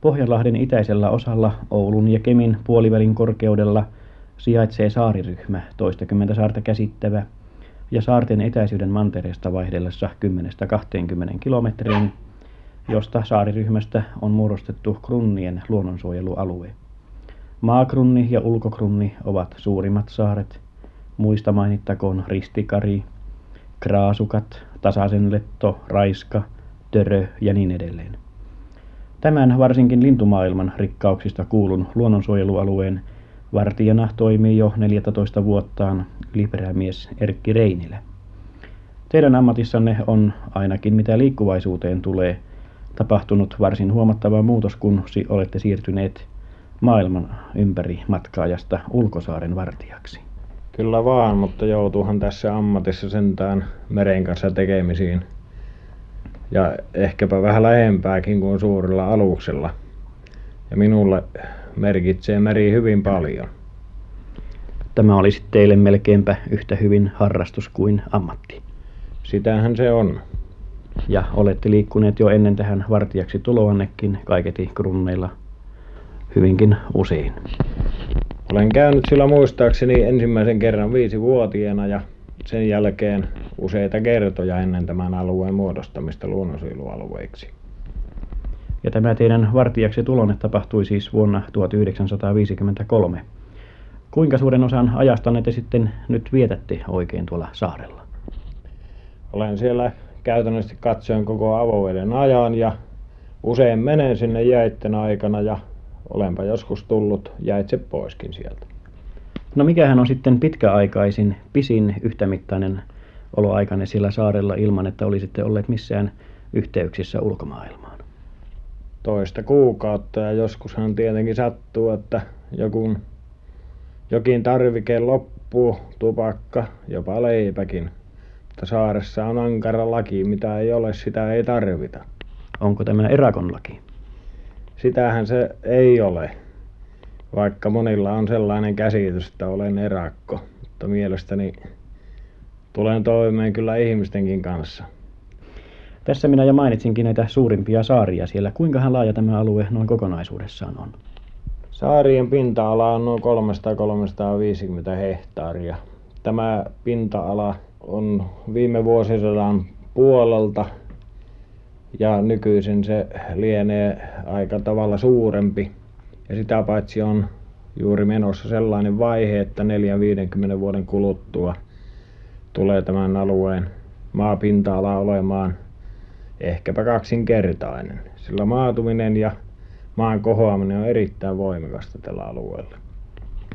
Pohjanlahden itäisellä osalla Oulun ja Kemin puolivälin korkeudella sijaitsee saariryhmä toistakymmentä saarta käsittävä ja saarten etäisyyden mantereesta vaihdellessa 10-20 kilometriin, josta saariryhmästä on muodostettu Krunnien luonnonsuojelualue. Maakrunni ja Ulkokrunni ovat suurimmat saaret, muista mainittakoon Ristikari, Kraasukat, Tasasenletto, Raiska, Törö ja niin edelleen. Tämän varsinkin lintumaailman rikkauksista kuulun luonnonsuojelualueen vartijana toimii jo 14 vuottaan yliperämies Erkki Reinilä. Teidän ammatissanne on, ainakin mitä liikkuvaisuuteen tulee, tapahtunut varsin huomattava muutos, kun olette siirtyneet maailman ympäri matkaajasta ulkosaaren vartijaksi. Kyllä vaan, mutta joutuuhan tässä ammatissa sentään meren kanssa tekemisiin. Ja ehkäpä vähän lähempääkin kuin suurilla aluksilla. Ja minulle merkitsee meri hyvin paljon. Tämä olisi teille melkeinpä yhtä hyvin harrastus kuin ammatti. Sitähän se on. Ja olette liikkuneet jo ennen tähän vartijaksi tuloannekin kaiketi krunneilla hyvinkin usein. Olen käynyt sillä muistaakseni ensimmäisen kerran viisivuotiaana ja sen jälkeen useita kertoja ennen tämän alueen muodostamista luonnonsuojelualueiksi. Ja tämä teidän vartijaksi tulonne tapahtui siis vuonna 1953. Kuinka suuren osan ajastanne te sitten nyt vietätte oikein tuolla saarella? Olen siellä käytännössä katsoen koko avoveden ajan ja usein menen sinne jäitten aikana ja olenpa joskus tullut jäitse poiskin sieltä. No mikähän on sitten pitkäaikaisin, pisin yhtämittainen oloaikanne sillä saarella ilman, että olisitte olleet missään yhteyksissä ulkomaailmaan? Toista kuukautta ja joskushan tietenkin sattuu, että joku, jokin tarvike loppuu, tupakka, jopa leipäkin. Mutta saaressa on ankara laki, mitä ei ole, sitä ei tarvita. Onko tämä erakon laki? Sitähän se ei ole, vaikka monilla on sellainen käsitys, että olen erakko. Mutta mielestäni tulen toimeen kyllä ihmistenkin kanssa. Tässä minä jo mainitsinkin näitä suurimpia saaria siellä. Kuinka laaja tämä alue noin kokonaisuudessaan on? Saarien pinta-ala on noin 300-350 hehtaaria. Tämä pinta-ala on viime vuosisadan puolelta ja nykyisin se lienee aika tavalla suurempi ja sitä paitsi on juuri menossa sellainen vaihe että neljän viidenkymmenen vuoden kuluttua tulee tämän alueen maapinta-ala olemaan ehkäpä kaksinkertainen sillä maatuminen ja maan kohoaminen on erittäin voimakasta tällä alueella.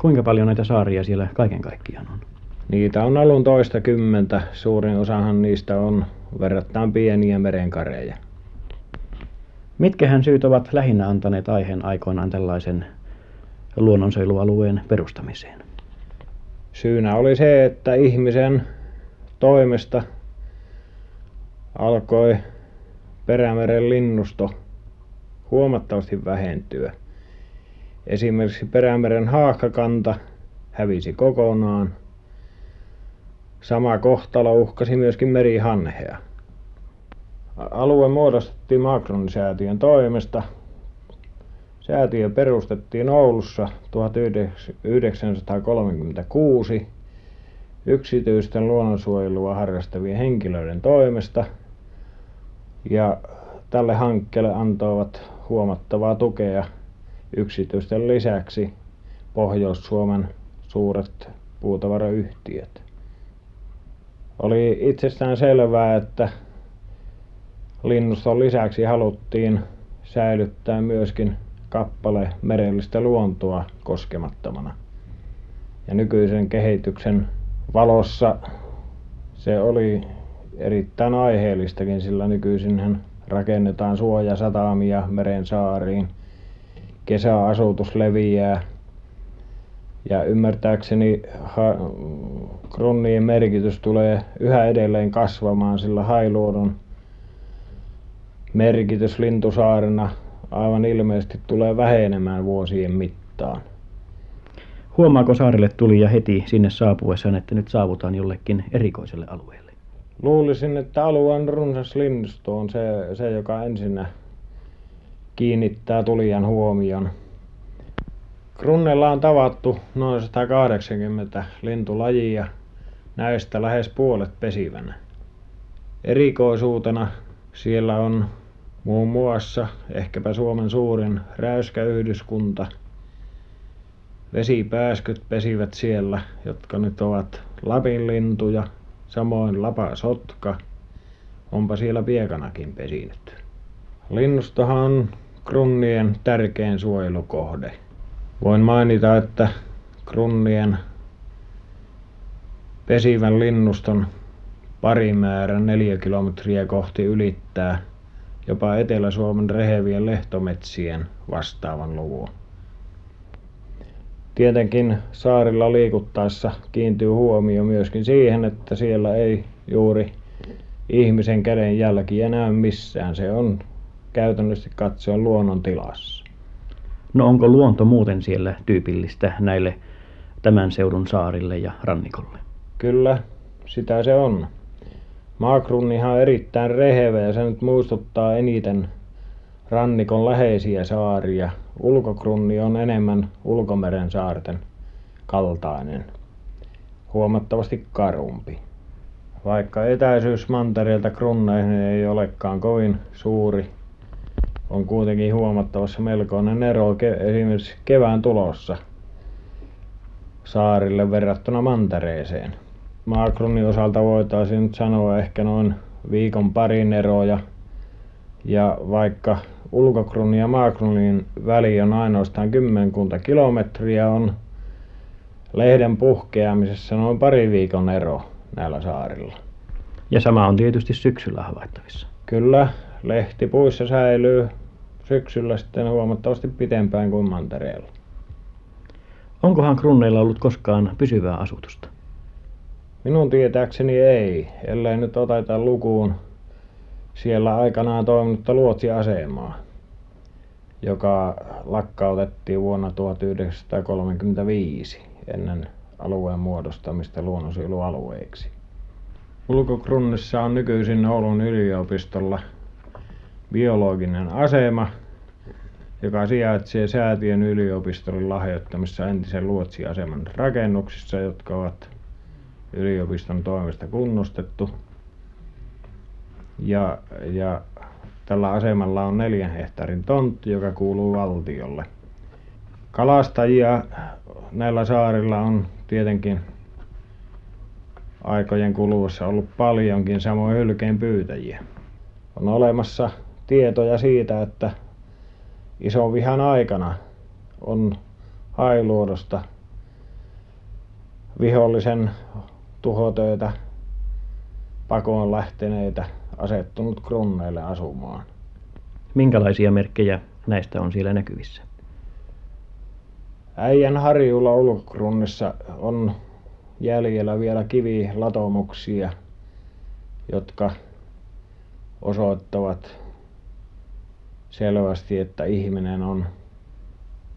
Kuinka paljon näitä saaria siellä kaiken kaikkiaan on? Niitä on alun toistakymmentä. Suurin osahan niistä on verrattain pieniä merenkareja. Mitkähän syyt ovat lähinnä antaneet aiheen aikoinaan tällaisen luonnonsuojelualueen perustamiseen? Syynä oli se, että ihmisen toimesta alkoi Perämeren linnusto huomattavasti vähentyä. Esimerkiksi Perämeren haakkakanta hävisi kokonaan. Sama kohtalo uhkasi myöskin merihanhea alue muodostettiin Maakroni-säätiön toimesta. Säätiö perustettiin Oulussa 1936 yksityisten luonnonsuojelua harrastavien henkilöiden toimesta. Ja tälle hankkeelle antoivat huomattavaa tukea yksityisten lisäksi Pohjois-Suomen suuret puutavarayhtiöt. Oli itsestään selvää, että linnuston lisäksi haluttiin säilyttää myöskin kappale merellistä luontoa koskemattomana. Ja nykyisen kehityksen valossa se oli erittäin aiheellistakin sillä nykyisinhän rakennetaan suojasatamia meren saariin. Kesäasutus leviää. Ja ymmärtääkseni krunnien merkitys tulee yhä edelleen kasvamaan sillä hailuodon merkitys lintusaarena aivan ilmeisesti tulee vähenemään vuosien mittaan. Huomaako saarelle tulija heti sinne saapuessaan, että nyt saavutaan jollekin erikoiselle alueelle? Luulisin, että alueen runsas linnusto on se, se joka ensinnä kiinnittää tulijan huomion. Krunnella on tavattu noin 180 lintulajia, näistä lähes puolet pesivänä. Erikoisuutena siellä on muun muassa ehkäpä Suomen suurin räyskäyhdyskunta. Vesipääskyt pesivät siellä, jotka nyt ovat Lapin lintuja, samoin lapasotka. Onpa siellä piekanakin pesinyt. Linnustohan on krunnien tärkein suojelukohde. Voin mainita, että krunnien pesivän linnuston parimäärä neljä kilometriä kohti ylittää jopa Etelä-Suomen rehevien lehtometsien vastaavan luvun. Tietenkin saarilla liikuttaessa kiintyy huomio myöskin siihen, että siellä ei juuri ihmisen käden jälkiä näy missään. Se on käytännössä katsoen luonnon tilassa. No onko luonto muuten siellä tyypillistä näille tämän seudun saarille ja rannikolle? Kyllä, sitä se on. Maakrunnihan on erittäin rehevä ja se nyt muistuttaa eniten rannikon läheisiä saaria. Ulkokrunni on enemmän ulkomeren saarten kaltainen, huomattavasti karumpi. Vaikka etäisyys mantereelta krunneihin ei olekaan kovin suuri, on kuitenkin huomattavassa melkoinen ero esimerkiksi kevään tulossa saarille verrattuna mantereeseen. Maakrunnin osalta voitaisiin nyt sanoa ehkä noin viikon parin eroja ja vaikka ulkokrunnin ja maakrunnin väli on ainoastaan kymmenkunta kilometriä on lehden puhkeamisessa noin pari viikon ero näillä saarilla. Ja sama on tietysti syksyllä havaittavissa. Kyllä, lehti puissa säilyy syksyllä sitten huomattavasti pitempään kuin mantereella. Onkohan krunneilla ollut koskaan pysyvää asutusta? Minun tietääkseni ei, ellei nyt oteta lukuun siellä aikanaan toiminutta luotsiasemaa, joka lakkautettiin vuonna 1935 ennen alueen muodostamista luonnonsuojelualueeksi. Ulkokrunnissa on nykyisin Oulun yliopistolla biologinen asema, joka sijaitsee Säätiön yliopistolle lahjoittamissa entisen luotsiaseman rakennuksissa, jotka ovat yliopiston toimesta kunnostettu. Ja, ja tällä asemalla on neljän hehtaarin tontti, joka kuuluu valtiolle. Kalastajia näillä saarilla on tietenkin aikojen kuluessa ollut paljonkin, samoin hylkeen pyytäjiä. On olemassa tietoja siitä, että vihan aikana on Hailuodosta vihollisen tuhotöitä pakoon lähteneitä asettunut krunneille asumaan. Minkälaisia merkkejä näistä on siellä näkyvissä? Äijän harjulla ulkokrunnissa on jäljellä vielä kivilatomuksia, jotka osoittavat selvästi, että ihminen on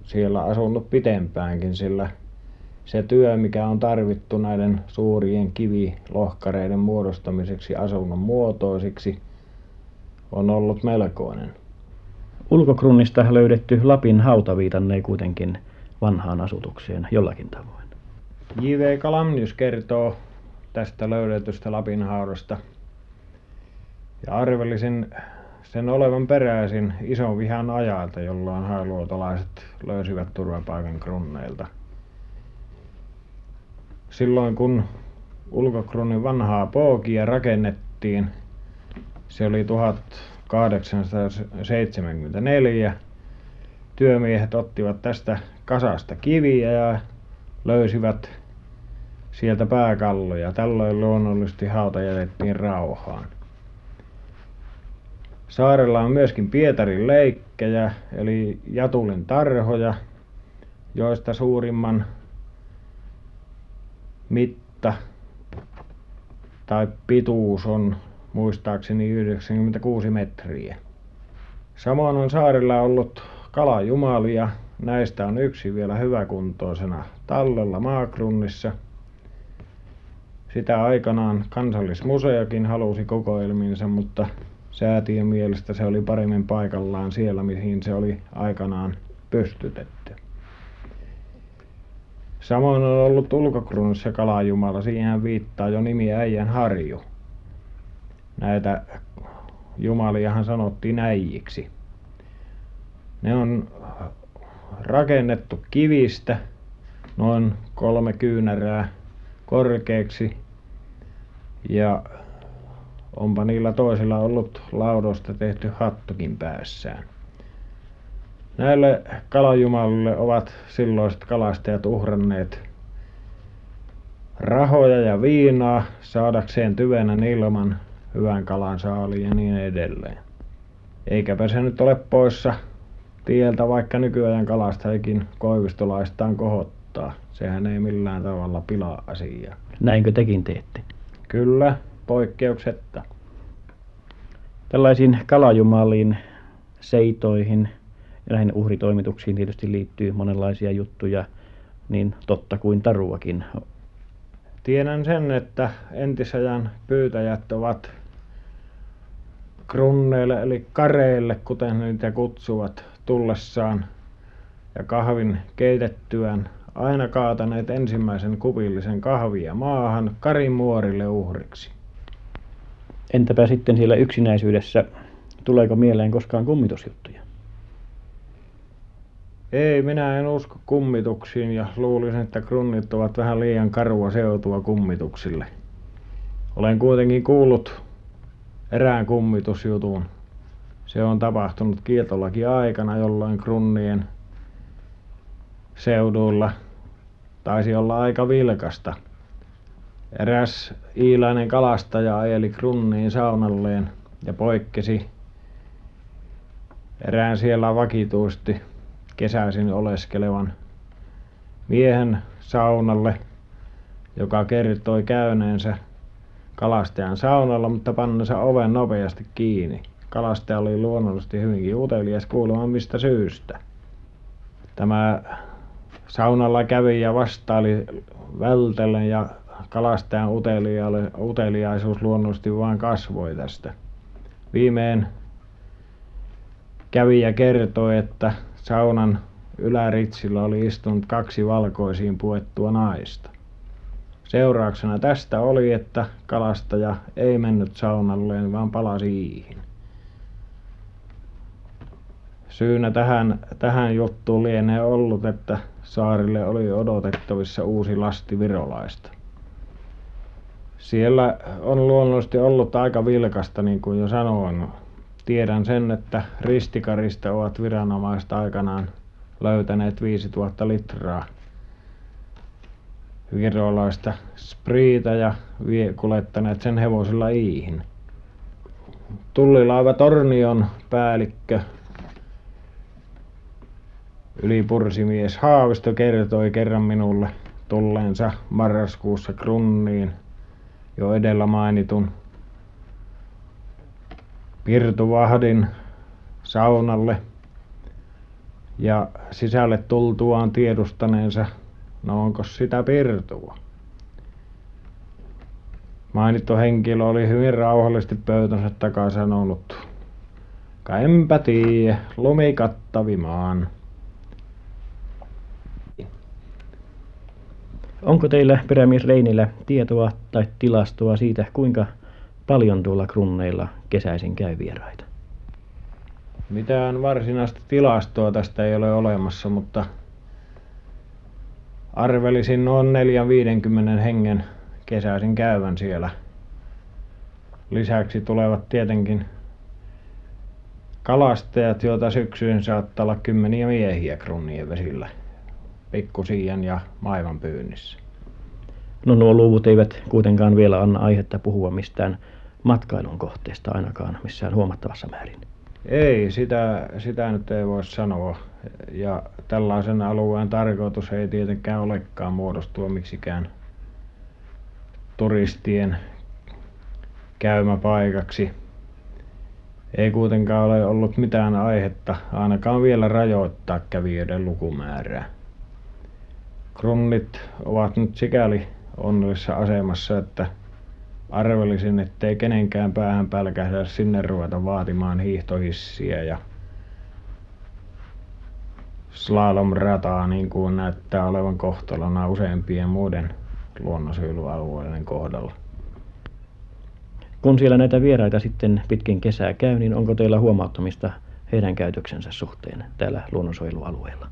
siellä asunut pitempäänkin, sillä se työ, mikä on tarvittu näiden suurien kivilohkareiden muodostamiseksi asunnon muotoisiksi, on ollut melkoinen. Ulkokrunnista löydetty Lapin hauta viitannee kuitenkin vanhaan asutukseen jollakin tavoin. J.V. Kalamnius kertoo tästä löydetystä Lapin haudasta ja arvelisin sen olevan peräisin ison vihan ajalta, jolloin hailuotolaiset löysivät turvapaikan krunneilta. Silloin kun ulkokrunnin vanhaa pookia rakennettiin, se oli 1874, työmiehet ottivat tästä kasasta kiviä ja löysivät sieltä pääkalloja. Tällöin luonnollisesti hauta jätettiin rauhaan. Saarella on myöskin Pietarin leikkejä eli Jatulin tarhoja, joista suurimman mitta tai pituus on muistaakseni 96 metriä. Samoin on saarella ollut kalajumalia. Näistä on yksi vielä hyväkuntoisena tallella Maakrunnissa. Sitä aikanaan Kansallismuseokin halusi kokoelmiinsa, mutta säätiön mielestä se oli paremmin paikallaan siellä mihin se oli aikanaan pystytetty samoin on ollut ulkokruunussa kalajumala siihenhän viittaa jo nimi Äijänharju näitä jumaliahan sanottiin äijiksi. Ne on rakennettu kivistä noin kolme kyynärää korkeaksi. Ja onpa niillä toisilla ollut laudoista tehty hattukin päässään näille kalajumalille ovat silloiset kalastajat uhranneet rahoja ja viinaa saadakseen tyvenä ilman hyvän kalan saaliin ja niin edelleen. Eikäpä se nyt ole poissa tieltä vaikka nykyajan kalastajakin koivistolaistaan kohottaa. Sehän ei millään tavalla pilaa asiaa. Näinkö tekin teette? Kyllä poikkeuksetta. Tällaisiin kalajumaliin seitoihin ja näihin uhritoimituksiin tietysti liittyy monenlaisia juttuja niin totta kuin taruakin. Tiedän sen että entisajan pyytäjät ovat krunneille eli kareille kuten niitä kutsuvat tullessaan ja kahvin keitettyään aina kaataneet ensimmäisen kupillisen kahvia maahan karin muorille uhriksi. Entäpä sitten siellä yksinäisyydessä? Tuleeko mieleen koskaan kummitusjuttuja ei minä en usko kummituksiin ja luulisin että krunnit ovat vähän liian karua seutua kummituksille. Olen kuitenkin kuullut erään kummitusjutun. Se on tapahtunut kieltolakiaikana jolloin krunnien seuduilla taisi olla aika vilkasta. Eräs iilainen kalastaja ajeli krunniin saunalleen ja poikkesi erään siellä vakituisesti kesäisin oleskelevan miehen saunalle joka kertoi käyneensä kalastajan saunalla mutta panneensa oven nopeasti kiinni. Kalastaja oli luonnollisesti hyvinkin utelias kuulemaan mistä syystä. Tämä saunalla kävijä vastaili vältellen ja kalastajan uteliaisuus luonnollisesti vain kasvoi tästä. Viimein kävijä kertoi että saunan yläritsillä oli istunut kaksi valkoisiin puettua naista. Seurauksena tästä oli että kalastaja ei mennyt saunalleen vaan palasi iihin. Syynä tähän tähän juttuun lienee ollut että saarille oli odotettavissa uusi lasti virolaista. Siellä on luonnollisesti ollut aika vilkasta niin kuin jo sanoin tiedän sen että Ristikarista ovat viranomaiset aikanaan löytäneet viisituhatta litraa. Virolaista spriitä ja kuljettaneet sen hevosilla iihin. Tullilaiva Tornion päällikkö ylipursimies Haavisto kertoi kerran minulle tulleensa marraskuussa krunniin jo edellä mainitun pirtuvahdin saunalle ja sisälle tultuaan tiedustaneensa no onkos sitä pirtua mainittu henkilö oli hyvin rauhallisesti pöytänsä takaa sanonut ka enpä tiiä lumikattavimaan. Onko teillä perämies Reinillä tietoa tai tilastoa siitä kuinka paljon tuolla krunneilla kesäisin käy vieraita. Mitään varsinaista tilastoa tästä ei ole olemassa mutta arvelisin noin neljän viidenkymmenen hengen kesäisin käyvän siellä. Lisäksi tulevat tietenkin kalastajat joita syksyisin saattaa olla kymmeniä miehiä krunnien vesillä pikkusiian ja maivan pyynnissä. No nuo luvut eivät kuitenkaan vielä anna aihetta puhua mistään matkailun kohteesta ainakaan missään huomattavassa määrin. Ei sitä sitä nyt ei voi sanoa. Ja tällaisen alueen tarkoitus ei tietenkään olekaan muodostua miksikään turistien käymäpaikaksi. Ei kuitenkaan ole ollut mitään aihetta ainakaan vielä rajoittaa kävijöiden lukumäärää. Krunnit ovat nyt sikäli onnellisessa asemassa että arvelisin ettei kenenkään päähän pälkähdä sinne ruveta vaatimaan hiihtohissiä ja slalomrataa niin kuin näyttää olevan kohtalona useimpien muiden luonnonsuojelualueiden kohdalla. Kun siellä näitä vieraita sitten pitkin kesää käy niin onko teillä huomauttamista heidän käytöksensä suhteen täällä luonnonsuojelualueella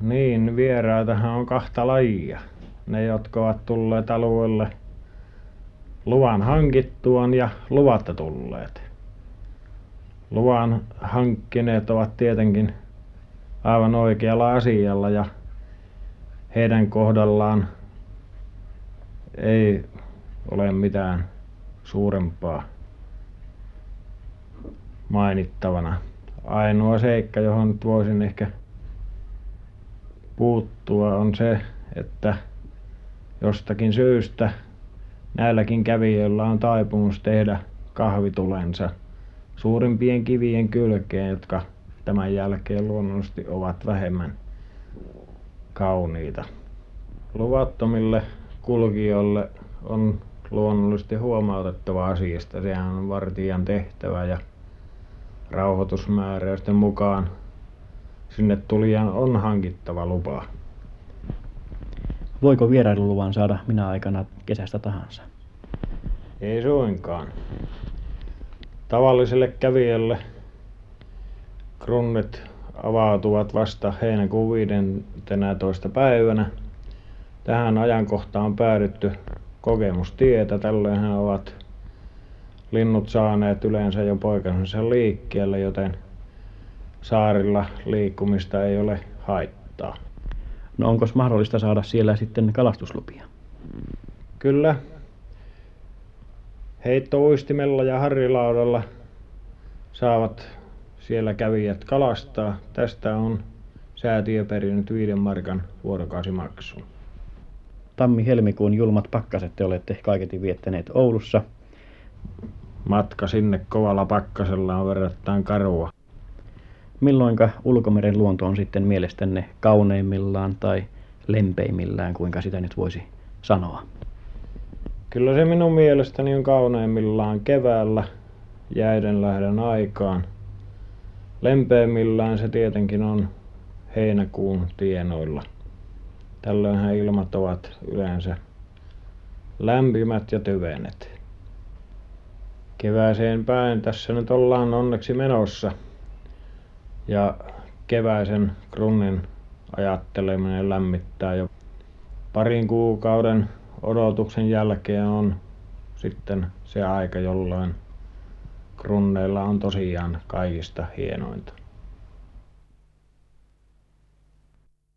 niin vieraitahan on kahta lajia. Ne jotka ovat tulleet alueelle luvan hankittuaan ja luvatta tulleet. Luvan hankkineet ovat tietenkin aivan oikealla asialla ja heidän kohdallaan ei ole mitään suurempaa mainittavana. Ainoa seikka johon nyt voisin ehkä puuttua on se että jostakin syystä näilläkin kävijöillä on taipumus tehdä kahvitulensa suurimpien kivien kylkeen jotka tämän jälkeen luonnollisesti ovat vähemmän kauniita. Luvattomille kulkijoille on luonnollisesti huomautettava asiasta. Sehän on vartijan tehtävä ja rauhoitusmääräysten mukaan sinne tulijan on hankittava lupa voiko vierailuluvan saada minä aikana kesästä tahansa? Ei suinkaan. Tavalliselle kävijälle krunnit avautuvat vasta heinäkuun viidentenätoista päivänä. Tähän ajankohtaan on päädytty kokemustietä. Tällöinhän ovat linnut saaneet yleensä jo poikasensa liikkeelle joten saarilla liikkumista ei ole haittaa no onkos mahdollista saada siellä sitten kalastuslupia? Kyllä. Heittouistimella ja harrilaudalla saavat siellä kävijät kalastaa. Tästä on säätiö perinyt viiden markan vuorokausimaksun. Tammi-helmikuun julmat pakkaset te olette kaiketi viettäneet Oulussa. Matka sinne kovalla pakkasella on verrattain karua milloinka ulkomeren luonto on sitten mielestänne kauneimmillaan tai lempeimmillään kuinka sitä nyt voisi sanoa? Kyllä se minun mielestäni on kauneimmillaan keväällä jäidenlähdön aikaan. Lempeimmillään se tietenkin on heinäkuun tienoilla. Tällöinhän ilmat ovat yleensä lämpimät ja tyvenet. Kevääseen päin tässä nyt ollaan onneksi menossa ja keväisen krunnin ajatteleminen lämmittää jo. Parin kuukauden odotuksen jälkeen on sitten se aika jolloin krunneilla on tosiaan kaikista hienointa